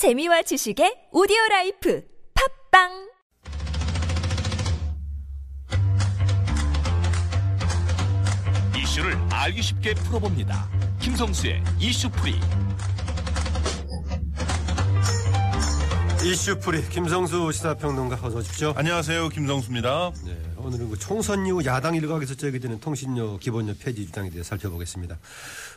재미와 지식의 오디오 라이프 팟빵 이슈를 알기 쉽게 풀어봅니다. 김성수의 이슈풀이. 이슈풀이 김성수 시사평론가 어서 오십시오. 안녕하세요. 김성수입니다. 네, 오늘은 그 총선 이후 야당 일각에서 제기되는 통신료 기본료 폐지 주장에 대해 살펴보겠습니다.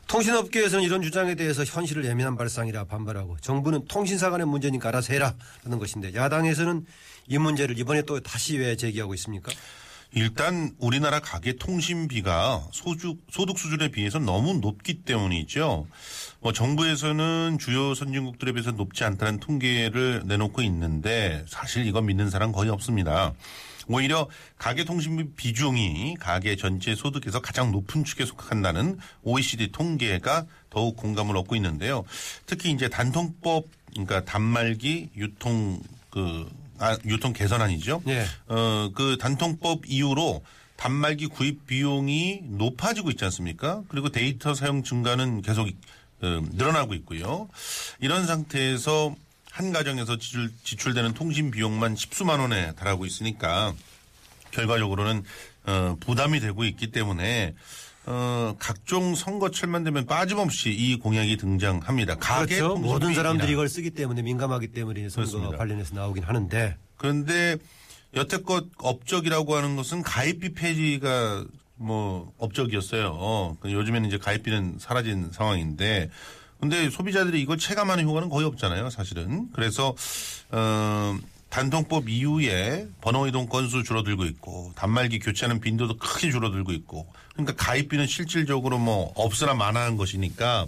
통신업계에서는 이런 주장에 대해서 현실을 예민한 발상이라 반발하고 정부는 통신사 간의 문제니까 알아서 해라 하는 것인데 야당에서는 이 문제를 이번에 또 다시 왜 제기하고 있습니까? 일단 우리나라 가계 통신비가 소득, 소득 수준에 비해서 너무 높기 때문이죠. 뭐 정부에서는 주요 선진국들에 비해서 높지 않다는 통계를 내놓고 있는데 사실 이건 믿는 사람 거의 없습니다. 오히려 가계 통신비 비중이 가계 전체 소득에서 가장 높은 축에 속한다는 OECD 통계가 더욱 공감을 얻고 있는데요. 특히 이제 단통법 그러니까 단말기 유통 그 아, 유통 개선안이죠. 예. 어, 그 단통법 이후로 단말기 구입 비용이 높아지고 있지 않습니까? 그리고 데이터 사용 증가는 계속 어, 늘어나고 있고요. 이런 상태에서 한 가정에서 지출, 지출 되는 통신 비용만 십수만 원에 달하고 있으니까 결과적으로는 어, 부담이 되고 있기 때문에 어, 각종 선거철만 되면 빠짐없이 이 공약이 등장합니다. 가계 그렇죠. 모든 사람들이. 이걸 쓰기 때문에 민감하기 때문에 선거 그렇습니다. 관련해서 나오긴 하는데 그런데 여태껏 업적이라고 하는 것은 가입비 폐지가 뭐 업적이었어요. 그 요즘에는 이제 가입비는 사라진 상황인데 근데 소비자들이 이걸 체감하는 효과는 거의 없잖아요, 사실은. 그래서 어 단통법 이후에 번호 이동 건수 줄어들고 있고 단말기 교체하는 빈도도 크게 줄어들고 있고 그러니까 가입비는 실질적으로 뭐 없으나 마나한 것이니까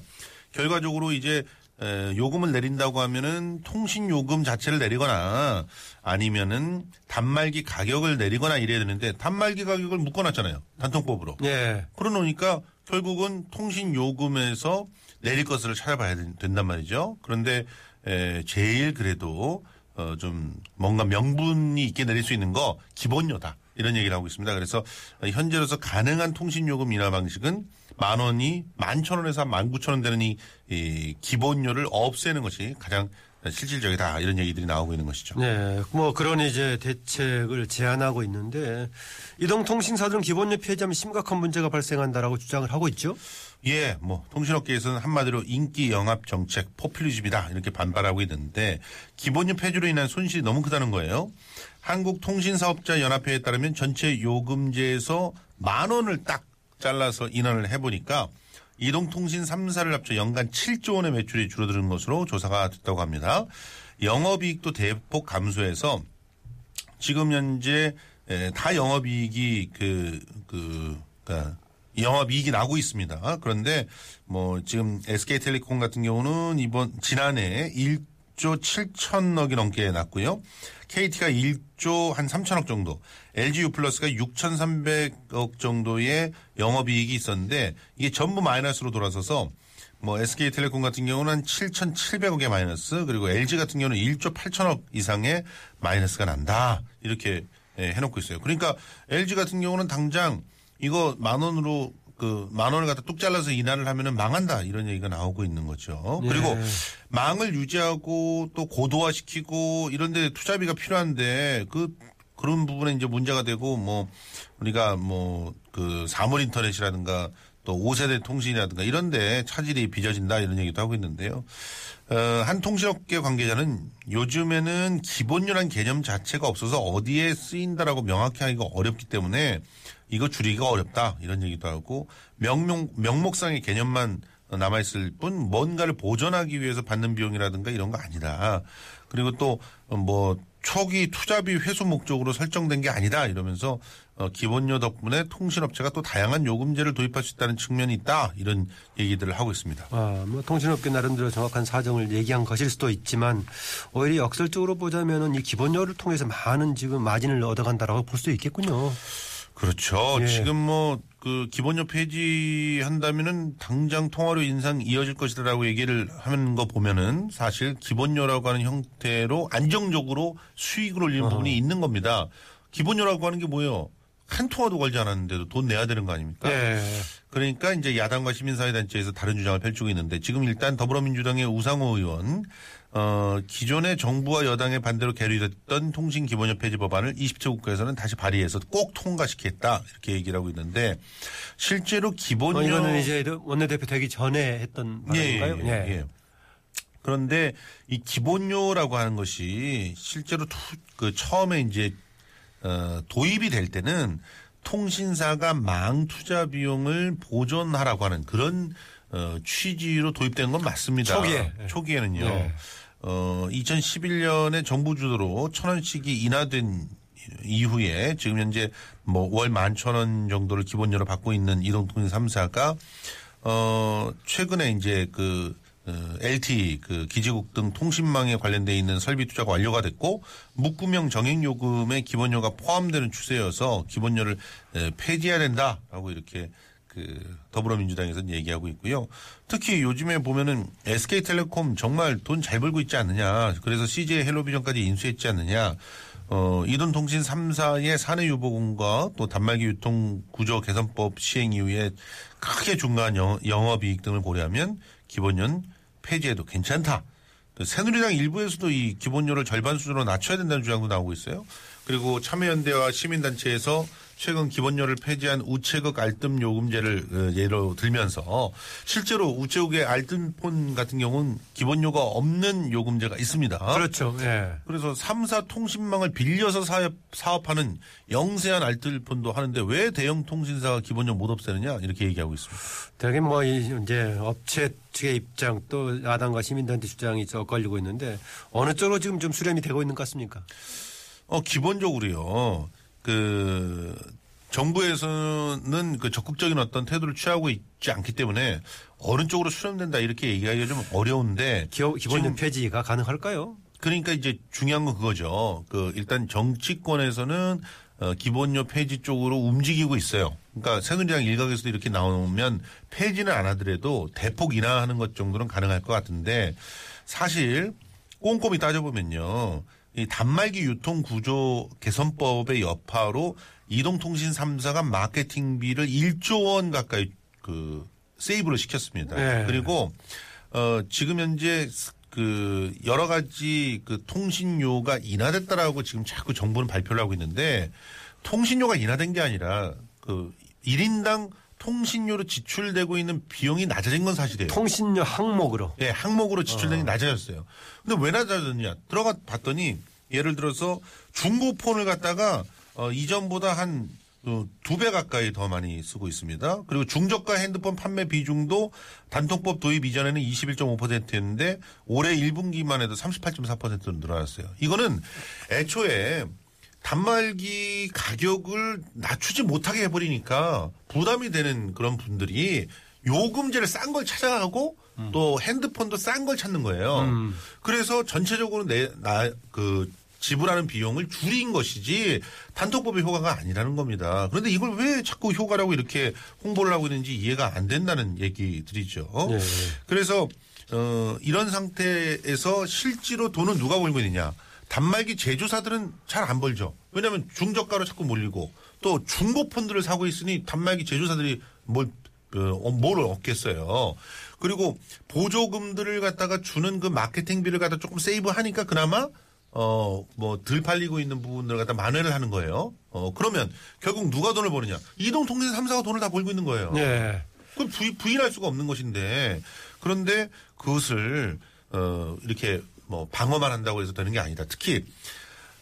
결과적으로 이제 에, 요금을 내린다고 하면은 통신 요금 자체를 내리거나 아니면은 단말기 가격을 내리거나 이래야 되는데 단말기 가격을 묶어놨잖아요 단통법으로 예. 그러놓으니까 결국은 통신 요금에서 내릴 것을 찾아봐야 된- 된단 말이죠. 그런데 에, 제일 그래도 어, 좀 뭔가 명분이 있게 내릴 수 있는 거 기본료다 이런 얘기를 하고 있습니다. 그래서 현재로서 가능한 통신 요금 인하 방식은 만 원이 만 천 원에서 만 구천 원 되는 이, 이 기본료를 없애는 것이 가장 실질적이다 이런 얘기들이 나오고 있는 것이죠. 네, 뭐 그런 이제 대책을 제안하고 있는데 이동통신사들은 기본료 폐지하면 심각한 문제가 발생한다라고 주장을 하고 있죠. 예, 뭐 통신업계에서는 한마디로 인기 영합 정책 포퓰리즘이다 이렇게 반발하고 있는데 기본료 폐지로 인한 손실이 너무 크다는 거예요. 한국통신사업자 연합회에 따르면 전체 요금제에서 만 원을 딱 잘라서 인하를 해보니까 이동통신 3사를 합쳐 연간 7조 원의 매출이 줄어드는 것으로 조사가 됐다고 합니다. 영업이익도 대폭 감소해서 지금 현재 에, 다 영업이익이 그, 그, 그니까 영업이익이 나고 있습니다. 그런데 뭐 지금 SK텔레콤 같은 경우는 이번 지난해 1조 7천억이 넘게 났고요. KT가 1조 한 3천억 정도, LG U+가 6,300억 정도의 영업이익이 있었는데 이게 전부 마이너스로 돌아서서 뭐 SK텔레콤 같은 경우는 한 7,700억의 마이너스 그리고 LG 같은 경우는 1조 8천억 이상의 마이너스가 난다 이렇게 예, 해놓고 있어요. 그러니까 LG 같은 경우는 당장 이거 만 원으로 그만 원을 갖다 뚝 잘라서 인하를 하면은 망한다 이런 얘기가 나오고 있는 거죠. 예. 그리고 망을 유지하고 또 고도화시키고 이런데 투자비가 필요한데 그 그런 부분에 이제 문제가 되고 뭐 우리가 뭐 그 사물 인터넷이라든가 또 5세대 통신이라든가 이런데 차질이 빚어진다 이런 얘기도 하고 있는데요. 어, 한 통신업계 관계자는 요즘에는 기본료란 개념 자체가 없어서 어디에 쓰인다라고 명확히 하기가 어렵기 때문에 이거 줄이기가 어렵다 이런 얘기도 하고 명명 명목상의 개념만 남아있을 뿐 뭔가를 보존하기 위해서 받는 비용이라든가 이런 거 아니다. 그리고 또 뭐 초기 투자비 회수 목적으로 설정된 게 아니다 이러면서 어, 기본료 덕분에 통신업체가 또 다양한 요금제를 도입할 수 있다는 측면이 있다 이런 얘기들을 하고 있습니다. 아, 뭐 통신업계 나름대로 정확한 사정을 얘기한 것일 수도 있지만 오히려 역설적으로 보자면은 이 기본료를 통해서 많은 지금 마진을 얻어간다라고 볼 수 있겠군요. 그렇죠. 예. 지금 뭐 그 기본료 폐지한다면은 당장 통화료 인상 이어질 것이다라고 얘기를 하는 거 보면은 사실 기본료라고 하는 형태로 안정적으로 수익을 올리는 부분이 있는 겁니다. 기본료라고 하는 게 뭐예요? 한 통화도 걸지 않았는데도 돈 내야 되는 거 아닙니까? 네. 그러니까 이제 야당과 시민사회단체에서 다른 주장을 펼치고 있는데 지금 일단 더불어민주당의 우상호 의원 어 기존의 정부와 여당의 반대로 계류됐던 통신기본협 폐지 법안을 20대 국회에서는 다시 발의해서 꼭 통과시키겠다 이렇게 얘기를 하고 있는데 실제로 기본료 어, 이거는 이제 원내대표 되기 전에 했던 예, 말인가요? 예, 예. 그런데 이 기본료라고 하는 것이 실제로 투, 그 처음에 이제 어, 도입이 될 때는 통신사가 망 투자 비용을 보존하라고 하는 그런 어, 취지로 도입된 건 맞습니다. 초기에. 초기에는요. 네. 어, 2011년에 정부 주도로 천 원씩이 인하된 이후에 지금 현재 뭐 월 만 천 원 정도를 기본료로 받고 있는 이동통신 3사가 어, 최근에 이제 그 어, LTE 그 기지국 등 통신망에 관련돼 있는 설비 투자가 완료가 됐고 묶음형 정액 요금에 기본료가 포함되는 추세여서 기본료를 에, 폐지해야 된다라고 이렇게 그 더불어민주당에서는 얘기하고 있고요. 특히 요즘에 보면은 SK텔레콤 정말 돈 잘 벌고 있지 않느냐. 그래서 CJ 헬로비전까지 인수했지 않느냐. 어, 이동통신 3사의 사내 유보금과 또 단말기 유통 구조 개선법 시행 이후에 크게 중간 영, 영업이익 등을 고려하면 기본연 폐지해도 괜찮다. 그 새누리당 일부에서도 이 기본료를 절반 수준으로 낮춰야 된다는 주장도 나오고 있어요. 그리고 참여연대와 시민단체에서 최근 기본료를 폐지한 우체국 알뜰 요금제를 어, 예로 들면서 실제로 우체국의 알뜰폰 같은 경우는 기본료가 없는 요금제가 있습니다. 그렇죠. 예. 그래서 3사 통신망을 빌려서 사업, 사업하는 영세한 알뜰폰도 하는데 왜 대형 통신사가 기본료 못 없애느냐 이렇게 얘기하고 있습니다. 되게 뭐 이- 이제 업체 측의 입장 또 야당과 시민단체 주장이 저 걸리고 있는데 어느 쪽으로 지금 좀 수렴이 되고 있는 것 같습니까? 어, 기본적으로요. 그 정부에서는 그 적극적인 어떤 태도를 취하고 있지 않기 때문에 어느 쪽으로 수렴된다 이렇게 얘기하기가 좀 어려운데 지금 폐지가 가능할까요? 그러니까 이제 중요한 건 그거죠. 그 일단 정치권에서는 어, 기본료 폐지 쪽으로 움직이고 있어요. 그러니까 새누리당 일각에서도 이렇게 나오면 폐지는 안 하더라도 대폭 인하하는 것 정도는 가능할 것 같은데 사실 꼼꼼히 따져보면요. 이 단말기 유통 구조 개선법의 여파로 이동통신 3사가 마케팅비를 1조 원 가까이 그 세이브를 시켰습니다. 네. 그리고 어 지금 현재 그 여러 가지 그 통신료가 인하됐다라고 지금 자꾸 정부는 발표를 하고 있는데 통신료가 인하된 게 아니라 그 1인당 통신료로 지출되고 있는 비용이 낮아진 건 사실이에요. 통신료 항목으로. 예, 항목으로 지출량이 낮아졌어요. 근데 왜 낮아졌냐? 들어가 봤더니 예를 들어서 중고폰을 갖다가 어, 이전보다 한 어, 두배 가까이 더 많이 쓰고 있습니다. 그리고 중저가 핸드폰 판매 비중도 단통법 도입 이전에는 21.5%였는데 올해 1분기만 해도 38.4%로 늘어났어요. 이거는 애초에 단말기 가격을 낮추지 못하게 해버리니까 부담이 되는 그런 분들이 요금제를 싼 걸 찾아가고 또 핸드폰도 싼 걸 찾는 거예요. 그래서 전체적으로 내, 나, 그, 지불하는 비용을 줄인 것이지 단톡법의 효과가 아니라는 겁니다. 그런데 이걸 왜 자꾸 효과라고 이렇게 홍보를 하고 있는지 이해가 안 된다는 얘기들이죠. 네. 그래서 어, 이런 상태에서 실제로 돈은 누가 벌고 있느냐. 단말기 제조사들은 잘 안 벌죠. 왜냐하면 중저가로 자꾸 몰리고 또 중고폰들을 사고 있으니 단말기 제조사들이 뭘, 어, 뭘 얻겠어요. 그리고 보조금들을 갖다가 주는 그 마케팅비를 갖다 조금 세이브하니까 그나마 어, 뭐, 덜 팔리고 있는 부분들을 갖다 만회를 하는 거예요. 어, 그러면 결국 누가 돈을 버느냐. 이동통신 3사가 돈을 다 벌고 있는 거예요. 예. 그걸 부인, 부인할 수가 없는 것인데 그런데 그것을 어 이렇게 뭐 방어만 한다고 해서 되는 게 아니다. 특히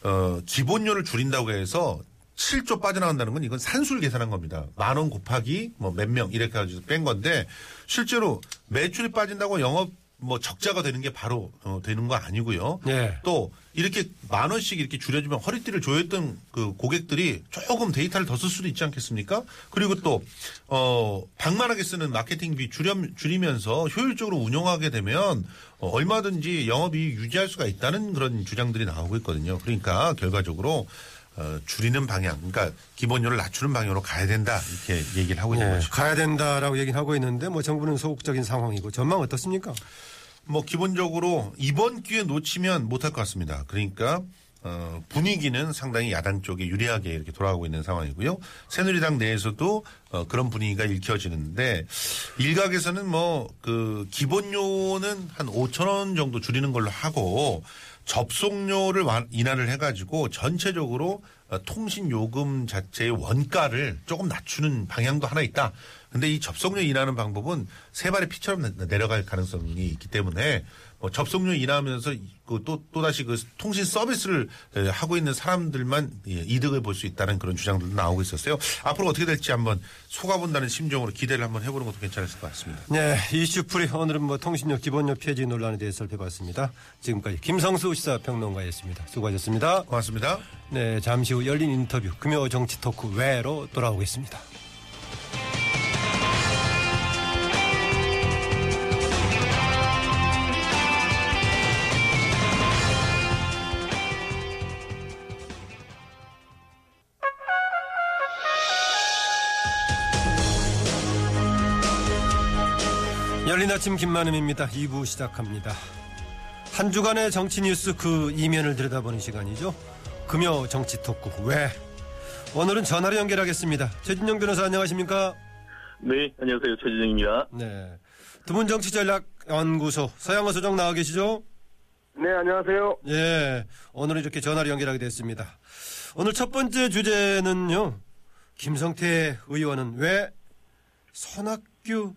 어 기본료를 줄인다고 해서 7조 빠져나간다는 건 이건 산술 계산한 겁니다. 만 원 곱하기 뭐 몇 명 이렇게 해가지고 뺀 건데 실제로 매출이 빠진다고 영업 뭐 적자가 되는 게 바로 어, 되는 거 아니고요. 예. 또 이렇게 만 원씩 이렇게 줄여주면 허리띠를 조였던 그 고객들이 조금 데이터를 더 쓸 수도 있지 않겠습니까? 그리고 또, 어, 방만하게 쓰는 마케팅비 줄여, 줄이면서 효율적으로 운영하게 되면 어, 얼마든지 영업이익 유지할 수가 있다는 그런 주장들이 나오고 있거든요. 그러니까 결과적으로 어, 줄이는 방향, 그러니까 기본료를 낮추는 방향으로 가야 된다 이렇게 얘기를 하고 있는 예. 거죠. 가야 된다라고 얘기는 하고 있는데 뭐 정부는 소극적인 상황이고 전망 어떻습니까? 뭐 기본적으로 이번 기회 놓치면 못할 것 같습니다. 그러니까 어, 분위기는 상당히 야당 쪽에 유리하게 이렇게 돌아가고 있는 상황이고요. 새누리당 내에서도 어, 그런 분위기가 읽혀지는데 일각에서는 뭐 그 기본료는 한 5천 원 정도 줄이는 걸로 하고 접속료를 완- 인하를 해가지고 전체적으로 어, 통신 요금 자체의 원가를 조금 낮추는 방향도 하나 있다. 근데 이 접속료 인하하는 방법은 세 발의 피처럼 내- 내려갈 가능성이 있기 때문에 뭐 접속료 인하하면서 또, 또 다시 그 통신 서비스를 에, 하고 있는 사람들만 예, 이득을 볼 수 있다는 그런 주장들도 나오고 있었어요. 앞으로 어떻게 될지 한번 속아본다는 심정으로 기대를 한번 해보는 것도 괜찮을 것 같습니다. 네, 이슈풀이 오늘은 뭐 통신료 기본료 폐지 논란에 대해서 살펴봤습니다. 지금까지 김성수 시사평론가였습니다. 수고하셨습니다. 고맙습니다. 네, 잠시 후 열린 인터뷰 금요 정치 토크 외로 돌아오겠습니다. 열린 아침 김만음입니다. 2부 시작합니다. 한 주간의 정치 뉴스 그 이면을 들여다보는 시간이죠. 금요 정치 토크 왜? 오늘은 전화로 연결하겠습니다. 최진영 변호사 안녕하십니까? 네, 안녕하세요. 최진영입니다. 네. 두분 정치 전략 연구소 서양호 소장 나와 계시죠? 네, 안녕하세요. 예. 오늘 이렇게 전화로 연결하게 됐습니다. 오늘 첫 번째 주제는요. 김성태 의원은 왜 손학규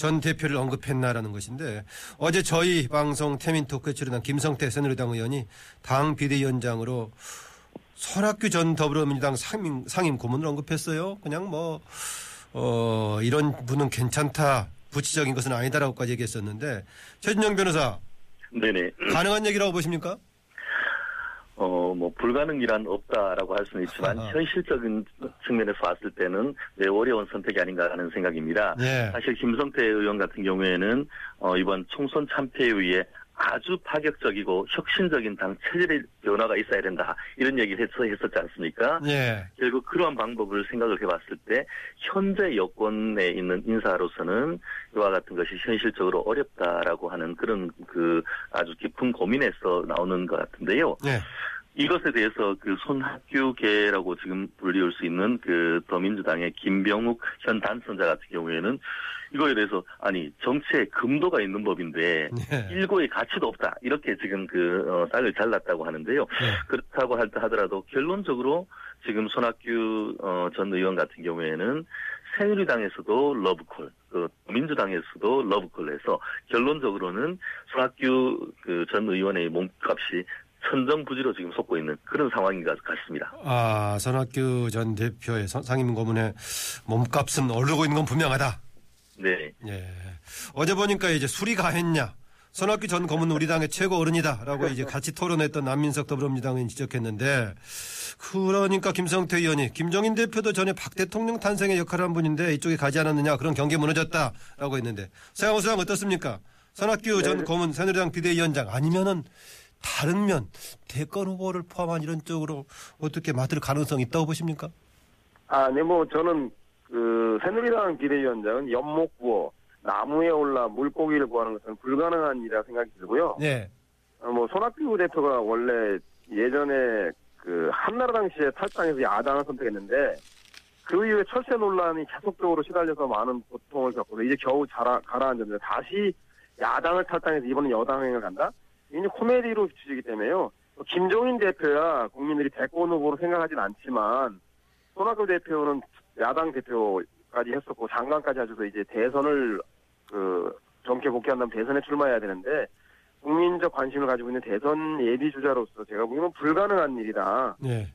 전 대표를 언급했나라는 것인데 어제 저희 방송 태민 토크에 출연한 김성태 새누리당 의원이 당 비대위원장으로 손학규 전 더불어민주당 상임, 상임 고문을 언급했어요. 그냥 뭐, 어, 이런 분은 괜찮다. 부치적인 것은 아니다라고까지 얘기했었는데 최진영 변호사 네네. 가능한 얘기라고 보십니까? 어, 뭐, 불가능이란 없다라고 할 수는 있지만, 아하. 현실적인 측면에서 봤을 때는 매우 어려운 선택이 아닌가 하는 생각입니다. 예. 사실 김성태 의원 같은 경우에는, 어, 이번 총선 참패에 의해 아주 파격적이고 혁신적인 당 체질의 변화가 있어야 된다. 이런 얘기를 했, 했었지 않습니까? 예. 결국 그러한 방법을 생각을 해봤을 때 현재 여권에 있는 인사로서는 이와 같은 것이 현실적으로 어렵다라고 하는 그런 그 아주 깊은 고민에서 나오는 것 같은데요. 예. 이것에 대해서 그 손학규계라고 지금 불리울 수 있는 그 더민주당의 김병욱 현 당선자 같은 경우에는 이거에 대해서 아니 정치에 금도가 있는 법인데 예. 일고의 가치도 없다 이렇게 지금 그 어, 싹을 잘랐다고 하는데요. 예. 그렇다고 할- 하더라도 결론적으로 지금 손학규 어, 전 의원 같은 경우에는 새누리당에서도 러브콜, 그 민주당에서도 러브콜해서 결론적으로는 손학규 그 전 의원의 몸값이 천정부지로 지금 솟고 있는 그런 상황인 것 같습니다. 아, 선학규 전 대표의 선- 상임 고문의 몸값은 오르고 있는 건 분명하다. 네. 예. 어제 보니까 이제 술이 가했냐. 선학규 전 고문은 우리 당의 최고 어른이다라고 이제 같이 토론했던 남민석 더불어민주당 의원이 지적했는데 그러니까 김성태 의원이 김정인 대표도 전에 박 대통령 탄생의 역할을 한 분인데 이쪽에 가지 않았느냐 그런 경계 무너졌다라고 했는데 서양호 수장 어떻습니까? 선학규 전 고문 새누리당 비대위원장 아니면은 다른 면 대권 후보를 포함한 이런 쪽으로 어떻게 맡을 가능성이 있다고 보십니까? 아, 네, 뭐, 저는, 그, 새누리당 비대위원장은 연못 구워, 나무에 올라 물고기를 구하는 것은 불가능한 일이라 생각이 들고요. 네. 어, 뭐, 손학규 대표가 원래 예전에 그, 한나라당 시에 탈당해서 야당을 선택했는데, 그 이후에 철새 논란이 계속적으로 시달려서 많은 고통을 겪고, 이제 겨우 자라, 가라앉았는데, 다시 야당을 탈당해서 이번엔 여당행을 간다? 이게 코미디로 비추기 때문에요. 김종인 대표야 국민들이 대권 후보로 생각하진 않지만, 손학규 대표는 야당 대표까지 했었고 장관까지 하셔서 이제 대선을 그 정계 복귀한다면 대선에 출마해야 되는데 국민적 관심을 가지고 있는 대선 예비 주자로서 제가 보기에는 불가능한 일이다. 네.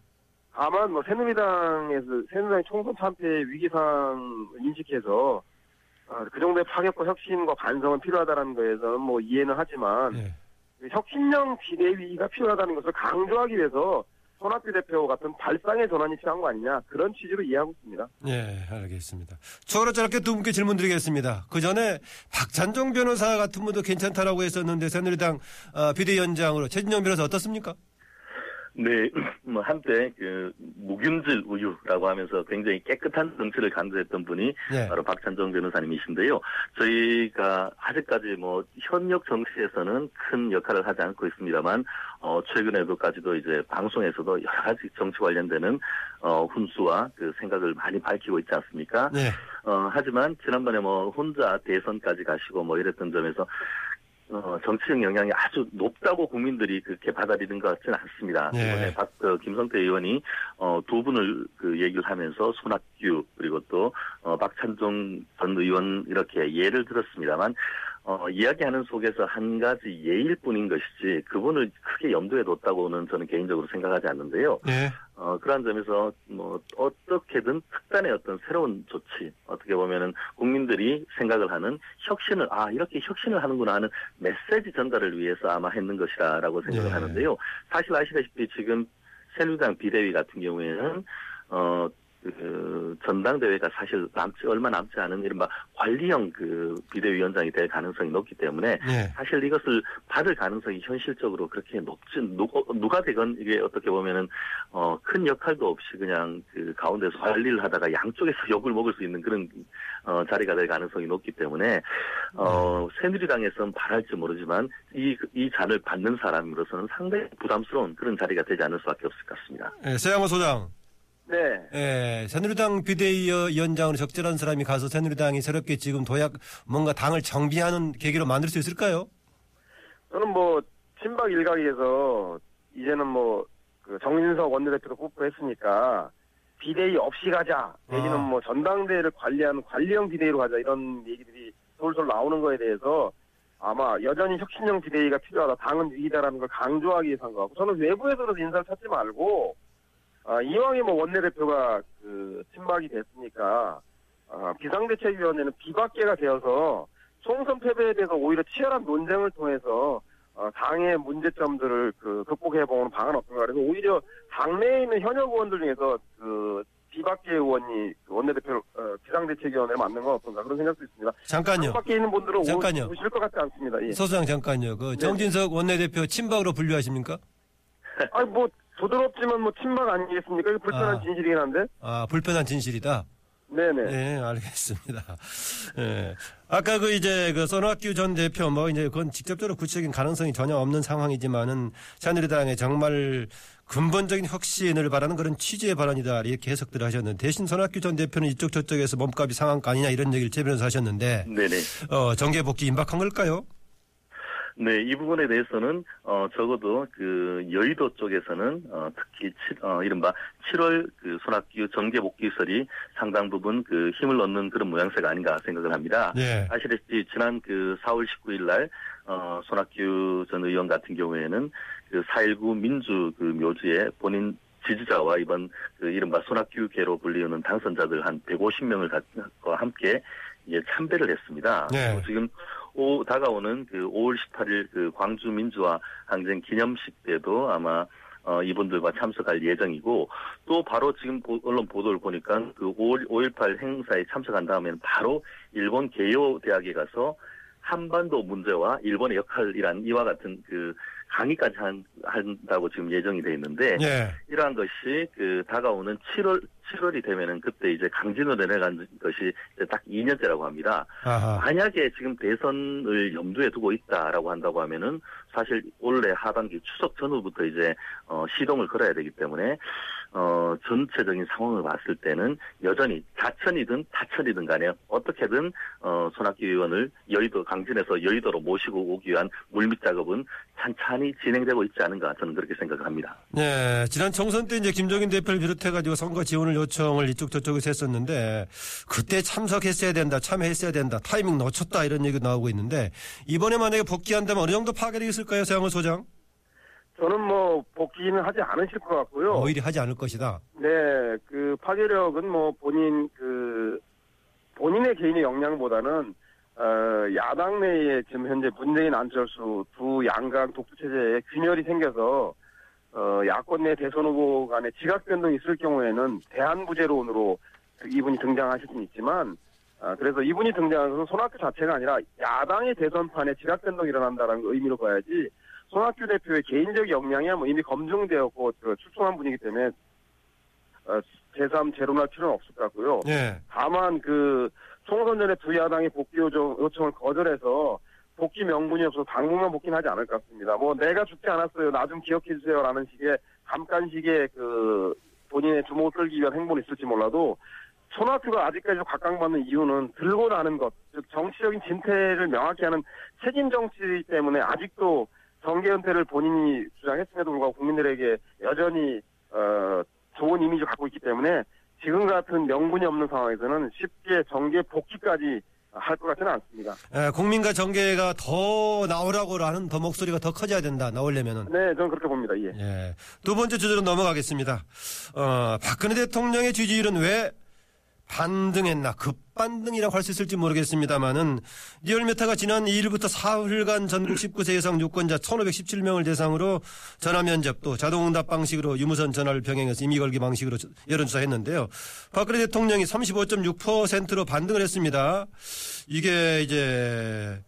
다만 뭐 새누리당에서 새누리당 총선 참패 위기상 인식해서 어, 그 정도의 파격과 혁신과 반성은 필요하다는 거에서는 뭐 이해는 하지만 네. 그 혁신형 비대위가 필요하다는 것을 강조하기 위해서 손학규 대표 같은 발상의 전환이 필요한 거 아니냐 그런 취지로 이해하고 있습니다. 네, 알겠습니다. 추가로 짧게 두 분께 질문 드리겠습니다. 그 전에 박찬종 변호사 같은 분도 괜찮다라고 했었는데 새누리당 어, 비대위원장으로 최진영 변호사 어떻습니까? 네, 뭐 한때 그 무균질 우유라고 하면서 굉장히 깨끗한 정치를 강조했던 분이 네. 바로 박찬정 변호사님이신데요. 저희가 아직까지 뭐 현역 정치에서는 큰 역할을 하지 않고 있습니다만 어 최근에도까지도 이제 방송에서도 여러 가지 정치 관련되는 어 훈수와 그 생각을 많이 밝히고 있지 않습니까? 네. 어 하지만 지난번에 뭐 혼자 대선까지 가시고 뭐 이랬던 점에서 어, 정치적 영향이 아주 높다고 국민들이 그렇게 받아들이는 것 같지는 않습니다. 네. 이번에 박, 그 김성태 의원이, 어, 두 분을 그 얘기를 하면서 손학규, 그리고 또, 어, 박찬종 전 의원 이렇게 예를 들었습니다만, 어, 이야기하는 속에서 한 가지 예일 뿐인 것이지, 그분을 크게 염두에 뒀다고는 저는 개인적으로 생각하지 않는데요. 네. 어, 그러한 점에서 뭐 어떻게든 특단의 어떤 새로운 조치 어떻게 보면은 국민들이 생각을 하는 혁신을 아 이렇게 혁신을 하는구나 하는 메시지 전달을 위해서 아마 했는 것이라라고 생각을 네. 하는데요. 사실 아시다시피 지금 새누리당 비대위 같은 경우에는 어. 그 전당대회가 사실 남지 얼마 남지 않은 이른바 관리형 그 비대위원장이 될 가능성이 높기 때문에 네. 사실 이것을 받을 가능성이 현실적으로 그렇게 높진 누가, 누가 되건 이게 어떻게 보면은 어 큰 역할도 없이 그냥 그 가운데서 관리를 하다가 양쪽에서 욕을 먹을 수 있는 그런 어 자리가 될 가능성이 높기 때문에 어 새누리당에서는 바랄지 모르지만 이 이 잔을 받는 사람으로서는 상당히 부담스러운 그런 자리가 되지 않을 수밖에 없을 것 같습니다. 네, 세양호 소장. 네. 예, 새누리당 비대위원장으로 적절한 사람이 가서 새누리당이 새롭게 지금 도약 뭔가 당을 정비하는 계기로 만들 수 있을까요? 저는 뭐 친박 일각에서 이제는 뭐 그 정진석 원내대표도 뽑고 했으니까 비대위 없이 가자 내지는 아. 뭐 전당대회를 관리하는 관리형 비대위로 가자 이런 얘기들이 솔솔 나오는 거에 대해서 아마 여전히 혁신형 비대위가 필요하다 당은 위기다라는 걸 강조하기 위해서 한것 같고 저는 외부에서도 인사를 찾지 말고 아, 이왕에 뭐 원내대표가 그 친박이 됐으니까 아, 비상대책위원회는 비박계가 되어서 총선 패배에 대해서 오히려 치열한 논쟁을 통해서 어, 당의 문제점들을 그 극복해보는 방안 없던가 그래서 오히려 당내에 있는 현역 의원들 중에서 그 비박계 의원이 그 원내대표 어, 비상대책위원회를 만든 건 어떤가 그런 생각도 있습니다. 잠깐요. 밖에 있는 분들은 오- 잠깐요. 오실 것 같지 않습니다. 예. 소장 잠깐요. 그 정진석 원내대표 친박으로 분류하십니까? 아니 뭐 부드럽지만 뭐 친박 아니겠습니까? 이거 불편한 아. 진실이긴 한데. 아, 불편한 진실이다. 네네. 네, 알겠습니다. 예. 아까 그 이제 그 손학규 전 대표 뭐 이제 그건 직접적으로 구체적인 가능성이 전혀 없는 상황이지만은 새누리당의 정말 근본적인 혁신을 바라는 그런 취지의 발언이다 이렇게 해석들 하셨는데 대신 손학규 전 대표는 이쪽 저쪽에서 몸값이 상한가 아니냐 이런 얘기를 제변해서 하셨는데 네네. 어, 정계 복귀 임박한 걸까요? 네, 이 부분에 대해서는 어 적어도 그 여의도 쪽에서는 어 특히 치, 어 이른바 7월 그 손학규 정계 복귀설이 상당 부분 그 힘을 얻는 그런 모양새가 아닌가 생각을 합니다. 네. 아시다시피 지난 그 4월 19일 날 어, 손학규 전 의원 같은 경우에는 그 4.19 민주 그 묘지에 본인 지지자와 이번 그 이른바 손학규계로 불리우는 당선자들 한 150명을 과 함께 이제 참배를 했습니다. 네. 그리고 지금 오, 다가오는 그 5월 18일 그 광주 민주화 항쟁 기념식 때도 아마 어, 이분들과 참석할 예정이고 또 바로 지금 보- 언론 보도를 보니까 그 5월 5.18 행사에 참석한 다음에는 바로 일본 개요 대학에 가서 한반도 문제와 일본의 역할이란 이와 같은 그 강의까지 한, 한다고 지금 예정이 돼 있는데 예. 이러한 것이 그 다가오는 7월 7월이 되면은 그때 이제 강진으로 내려간 것이 딱 2년째라고 합니다. 아하. 만약에 지금 대선을 염두에 두고 있다라고 한다고 하면은 사실 올해 하반기 추석 전후부터 이제 어 시동을 걸어야 되기 때문에 어 전체적인 상황을 봤을 때는 여전히 자천이든 타천이든 간에 어떻게든 어 손학규 의원을 여의도 강진에서 여의도로 모시고 오기 위한 물밑 작업은 찬찬히 진행되고 있지 않은가 저는 그렇게 생각을 합니다. 네, 지난 총선 때 이제 김종인 대표를 비롯해가지고 선거 지원을 요청을 이쪽 저쪽에서 했었는데 그때 참석했어야 된다, 참여했어야 된다, 타이밍 놓쳤다 이런 얘기 나오고 있는데 이번에 만약에 복귀한다면 어느 정도 파괴력이 있을까요, 세영호 소장? 저는 뭐 복귀는 하지 않으실 것 같고요. 오히려 하지 않을 것이다. 네, 그 파괴력은 뭐 본인 그 본인의 개인의 역량보다는 어, 야당 내에 지금 현재 문재인 안철수 두 양강 독주 체제에 균열이 생겨서 어, 야권 내 대선 후보 간에 지각 변동이 있을 경우에는 대한부재론으로 그 이분이 등장하실 수는 있지만 아, 그래서 이분이 등장한 것은 손학규 자체가 아니라 야당의 대선판에 지각 변동이 일어난다는 의미로 봐야지 손학규 대표의 개인적 역량이야 뭐 이미 검증되었고 그 출소한 분이기 때문에 어, 제3 제로날 필요는 없을 것 같고요. 예. 다만 그 총선 전에 두 야당이 복귀 요청, 요청을 거절해서 복귀 명분이 없어서 당분간 복귀는 하지 않을 것 같습니다. 뭐 내가 죽지 않았어요. 나 좀 기억해 주세요라는 식의 잠깐식의 그 본인의 주목을 끌기 위한 행보는 있을지 몰라도 손학규가 아직까지 각광받는 이유는 들고 나는 것, 즉 정치적인 진퇴를 명확히 하는 책임 정치 때문에 아직도 정계 은퇴를 본인이 주장했음에도 불구하고 국민들에게 여전히 어, 좋은 이미지를 갖고 있기 때문에 지금 같은 명분이 없는 상황에서는 쉽게 정계 복귀까지 할 것 같지는 않습니다. 예, 국민과 정계가 더 나오라고 하는 더 목소리가 더 커져야 된다. 나오려면은. 네, 저는 그렇게 봅니다. 예. 예. 두 번째 주제로 넘어가겠습니다. 어, 박근혜 대통령의 지지율은 왜 반등했나 급반등이라고 할 수 있을지 모르겠습니다만은 리얼미터가 지난 2일부터 사흘간 전국 19세 이상 유권자 1517명을 대상으로 전화 면접 또 자동응답 방식으로 유무선 전화를 병행해서 임의 걸기 방식으로 여론조사했는데요. 박근혜 대통령이 35.6%로 반등을 했습니다. 이게 이제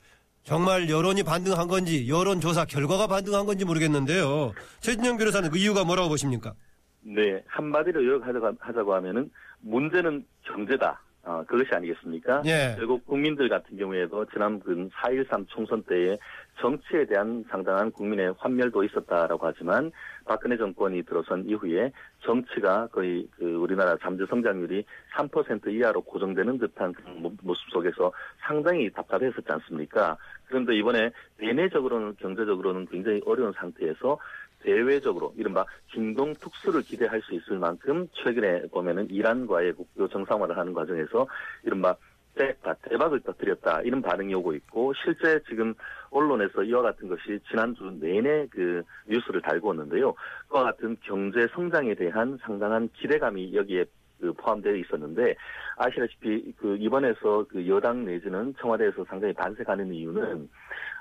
정말 여론이 반등한 건지 여론조사 결과가 반등한 건지 모르겠는데요. 최진영 변호사는 그 이유가 뭐라고 보십니까? 네, 한마디로 요약하자고 하자고 하면은 문제는 경제다. 어, 그것이 아니겠습니까? 예. 결국 국민들 같은 경우에도 지난 그4.13 총선 때에 정치에 대한 상당한 국민의 환멸도 있었다라고 하지만 박근혜 정권이 들어선 이후에 정치가 거의 그 우리나라 잠재 성장률이 3% 이하로 고정되는 듯한 모- 모습 속에서 상당히 답답했었지 않습니까? 그런데 이번에 내내적으로는 경제적으로는 굉장히 어려운 상태에서 대외적으로 이른바 중동 특수를 기대할 수 있을 만큼 최근에 보면은 이란과의 국교 정상화를 하는 과정에서 이른바 대박, 대박을 터뜨렸다 이런 반응이 오고 있고 실제 지금 언론에서 이와 같은 것이 지난주 내내 그 뉴스를 달고 왔는데요. 그와 같은 경제 성장에 대한 상당한 기대감이 여기에 그 포함되어 있었는데 아시다시피 그 이번에서 그 여당 내지는 청와대에서 상당히 반색하는 이유는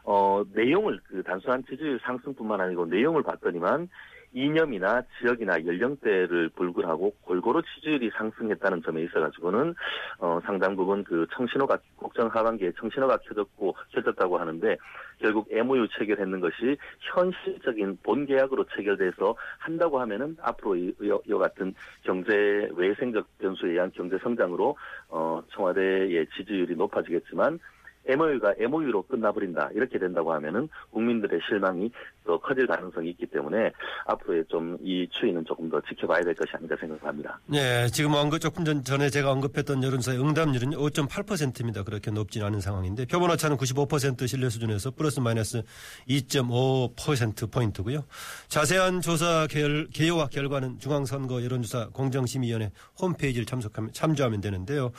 어 내용을 그 단순한 지지율 상승뿐만 아니고 내용을 봤더니만 이념이나 지역이나 연령대를 불구하고 골고루 지지율이 상승했다는 점에 있어가지고는 어 상당 부분 그 청신호가 국정 하반기에 청신호가 켜졌고 켜졌다고 하는데 결국 MOU 체결했는 것이 현실적인 본 계약으로 체결돼서 한다고 하면은 앞으로 이, 이, 이 같은 경제 외생적 변수에 의한 경제 성장으로 어 청와대의 지지율이 높아지겠지만 MOU가 MOU로 끝나버린다 이렇게 된다고 하면은 국민들의 실망이 더 커질 가능성이 있기 때문에 앞으로의 좀 이 추이는 조금 더 지켜봐야 될 것이 아닌가 생각합니다. 네, 지금 언급 조금 전, 전에 제가 언급했던 여론조사의 응답률은 5.8%입니다. 그렇게 높지는 않은 상황인데 표본 오차는 95% 신뢰 수준에서 플러스 마이너스 2.5% 포인트고요. 자세한 조사 결, 개요와 결과는 중앙선거 여론조사 공정심의위원회 홈페이지를 참석하면 참조하면 되는데요.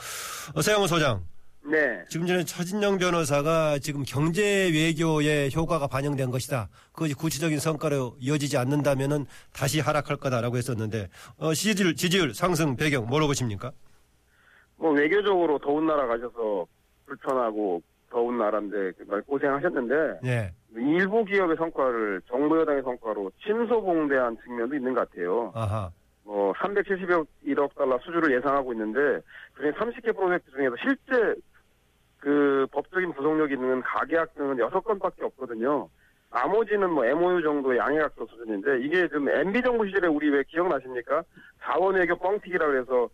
어, 서영호 소장, 네. 지금 전에 최진영 변호사가 지금 경제 외교의 효과가 반영된 것이다. 그것이 구체적인 성과로 이어지지 않는다면은 다시 하락할 거다라고 했었는데 어, 지지율, 지지율 상승 배경 뭐로 보십니까? 뭐 외교적으로 더운 나라 가셔서 불편하고 더운 나라인데 정말 고생하셨는데 예. 일부 기업의 성과를 정부 여당의 성과로 침소봉대한 측면도 있는 것 같아요. 아하. 뭐 370억 1억 달러 수주를 예상하고 있는데 그중에 30개 프로젝트 중에서 실제 그 법적인 구속력이 있는 가계약 등은 6건밖에 없거든요. 나머지는 뭐 MOU 정도의 양해각서 수준인데 이게 지금 MB 정부 시절에 우리 왜 기억나십니까? 자원 외교 뻥튀기라 그래서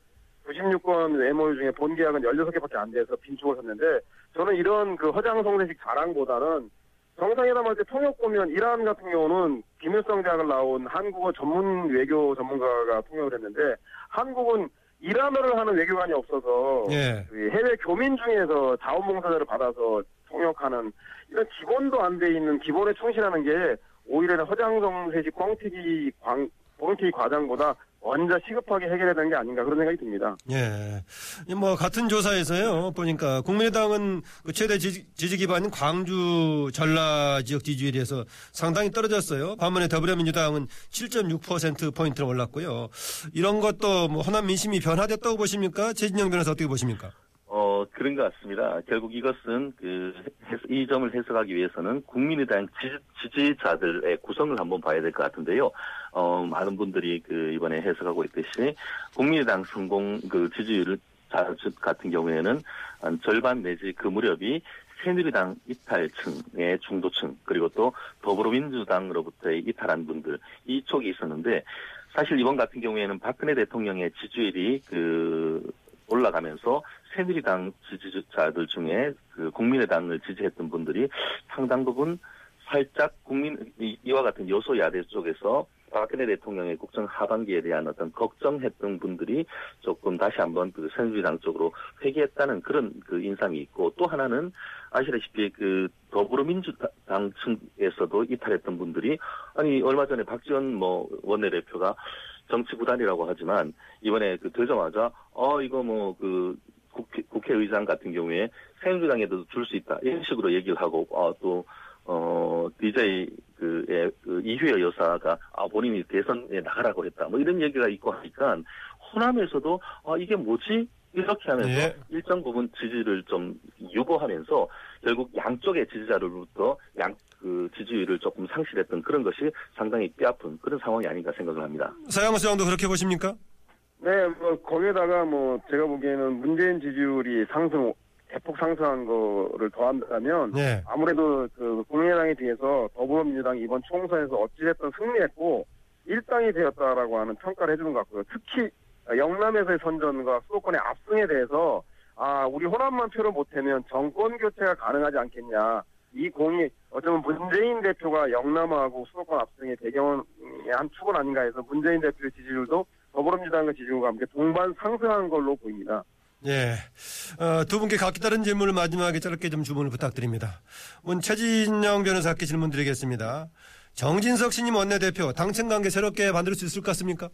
96건 MOU 중에 본 계약은 16개밖에 안 돼서 빈축을 섰는데 저는 이런 그 허장성세식 자랑보다는 정상회담 할 때 통역 보면 이란 같은 경우는 김일성 대학을 나온 한국어 전문 외교 전문가가 통역을 했는데 한국은 이란어를 하는 외교관이 없어서 예. 그 해외 교민 중에서 자원봉사자를 받아서 통역하는 이런 기본도 안 돼 있는 기본에 충실하는 게 오히려 허장성세식 뻥튀기 광 뻥튀기 과장보다 먼저 시급하게 해결해야 되는 게 아닌가 그런 생각이 듭니다. 예. 이뭐 같은 조사에서요. 보니까 국민의당은 그 최대 지지, 지지 기반인 광주 전라 지역 지지율에서 상당히 떨어졌어요. 반면에 더불어민주당은 7.6% 포인트로 올랐고요. 이런 것도 뭐 호남 민심이 변화됐다고 보십니까? 최진영 변호사 어떻게 보십니까? 어, 그런 것 같습니다. 결국 이것은 그, 이 점을 해석하기 위해서는 국민의당 지지, 자들의 구성을 한번 봐야 될 것 같은데요. 어, 많은 분들이 그, 이번에 해석하고 있듯이 국민의당 성공 그 지지율 자 같은 경우에는 한 절반 내지 그 무렵이 새누리당 이탈층의 중도층 그리고 또 더불어민주당으로부터의 이탈한 분들 이 쪽이 있었는데 사실 이번 같은 경우에는 박근혜 대통령의 지지율이 그 올라가면서 새누리당 지지자들 중에 그 국민의당을 지지했던 분들이 상당 부분 살짝 국민 이- 이와 같은 여소 야대 쪽에서 박근혜 대통령의 국정 하반기에 대한 어떤 걱정했던 분들이 조금 다시 한번 그 새누리당 쪽으로 회귀했다는 그런 그 인상이 있고 또 하나는 아시다시피 그 더불어민주당 층에서도 이탈했던 분들이 아니 얼마 전에 박지원 뭐 원내대표가 정치 구단이라고 하지만 이번에 그 되자마자 어 이거 뭐그 국회, 국회의장 같은 경우에 새누리당에도 줄 수 있다. 이런 식으로 얘기를 하고 어 또 어, DJ, 그, 의, 그, 이휘여 여사가, 아, 본인이 대선에 나가라고 했다. 뭐 이런 얘기가 있고 하니까, 호남에서도, 아, 이게 뭐지? 이렇게 하면서 예. 일정 부분 지지를 좀 유보하면서 결국 양쪽의 지지자로부터 양, 그 지지율을 조금 상실했던 그런 것이 상당히 뼈아픈 그런 상황이 아닌가 생각을 합니다. 서양호 소장도 그렇게 보십니까? 네, 뭐 거기에다가 뭐 제가 보기에는 문재인 지지율이 상승 대폭 상승한 거를 더한다면 네. 아무래도 그 국민의당에 비해서 더불어민주당이 이번 총선에서 어찌됐든 승리했고 일당이 되었다라고 하는 평가를 해주는 것 같고요. 특히 영남에서의 선전과 수도권의 압승에 대해서 아 우리 호남만 표를 못하면 정권 교체가 가능하지 않겠냐. 이 공이 어쩌면 문재인 대표가 영남하고 수도권 압승의 배경의 한 축은 아닌가 해서 문재인 대표의 지지율도 더불어민주당의 지지율과 함께 동반 상승한 걸로 보입니다. 예. 어, 두 분께 각기 다른 질문을 마지막에 짧게 좀 주문을 부탁드립니다. 먼 최진영 변호사께 질문 드리겠습니다. 정진석 신임 원내대표 당청 관계 새롭게 만들 수 있을 것 같습니까?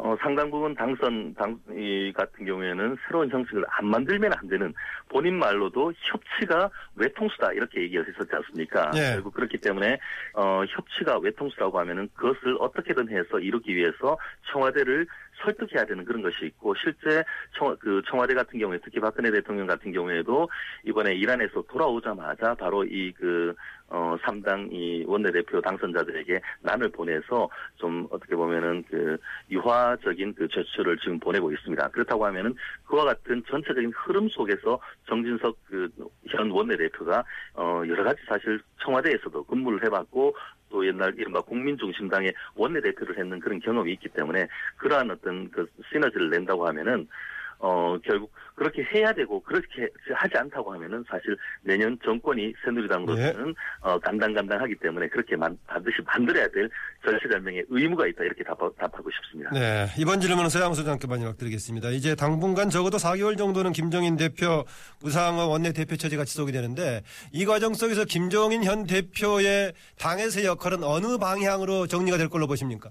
어, 상당 부분 당선, 당, 이 같은 경우에는 새로운 형식을 안 만들면 안 되는 본인 말로도 협치가 외통수다 이렇게 얘기를 했었지 않습니까? 예. 결국 그렇기 때문에, 어, 협치가 외통수라고 하면은 그것을 어떻게든 해서 이루기 위해서 청와대를 설득해야 되는 그런 것이 있고 실제 청, 그 청와대 같은 경우에 특히 박근혜 대통령 같은 경우에도 이번에 이란에서 돌아오자마자 바로 이그 어, 3당 이 원내대표 당선자들에게 난을 보내서 좀 어떻게 보면은 그 유화적인 그 제스처를 지금 보내고 있습니다. 그렇다고 하면은 그와 같은 전체적인 흐름 속에서 정진석 그 현 원내대표가 어, 여러 가지 사실 청와대에서도 근무를 해봤고 또 옛날 이른바 국민중심당의 원내대표를 했는 그런 경험이 있기 때문에 그러한 어떤 그 시너지를 낸다고 하면은 어 결국 그렇게 해야 되고 그렇게 하지 않다고 하면은 사실 내년 정권이 새누리당으로서는 어 간당간당하기 때문에 그렇게 만, 반드시 만들어야 될 절실한명의 의무가 있다 이렇게 답하, 답하고 싶습니다. 네. 이번 질문은 서양 소장께 마지막 드리겠습니다. 이제 당분간 적어도 4개월 정도는 김종인 대표 우상호 원내 대표 체제가 지속이 되는데 이 과정 속에서 김종인 현 대표의 당에서의 역할은 어느 방향으로 정리가 될 걸로 보십니까?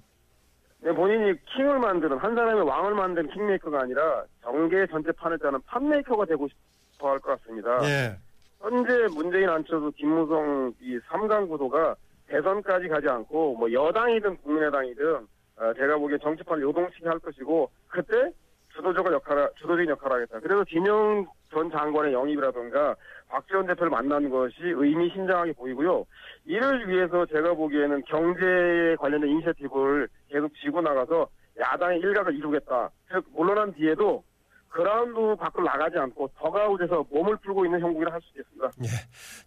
네, 본인이 킹을 만드는 한 사람의 왕을 만드는 킹메이커가 아니라 정계 전체 판을 짜는 판메이커가 되고 싶어 할 것 같습니다. 예. 현재 문재인 안철수 김무성 이 3강 구도가 대선까지 가지 않고 뭐 여당이든 국민의당이든 어, 제가 보기엔 정치판을 요동치게 할 것이고 그때 주도적인 역할을 주도적인 역할을 하겠다. 그래서 진영 전 장관의 영입이라든가 박지원 대표를 만난 것이 의미심장하게 보이고요. 이를 위해서 제가 보기에는 경제에 관련된 이니셔티브를 계속 쥐고 나가서 야당의 일각을 이루겠다. 즉 물러난 뒤에도 그라운드 밖으로 나가지 않고 더가웃에서 몸을 풀고 있는 형국이라 할 수 있겠습니다. 예.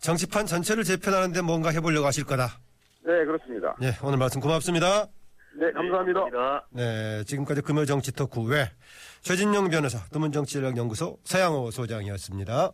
정치판 전체를 재편하는데 뭔가 해보려고 하실 거다. 네, 그렇습니다. 네. 오늘 말씀 고맙습니다. 네, 감사합니다. 감사합니다. 네. 지금까지 금요정치 토크 외 최진영 변호사, 드문정치전략연구소 서양호 소장이었습니다.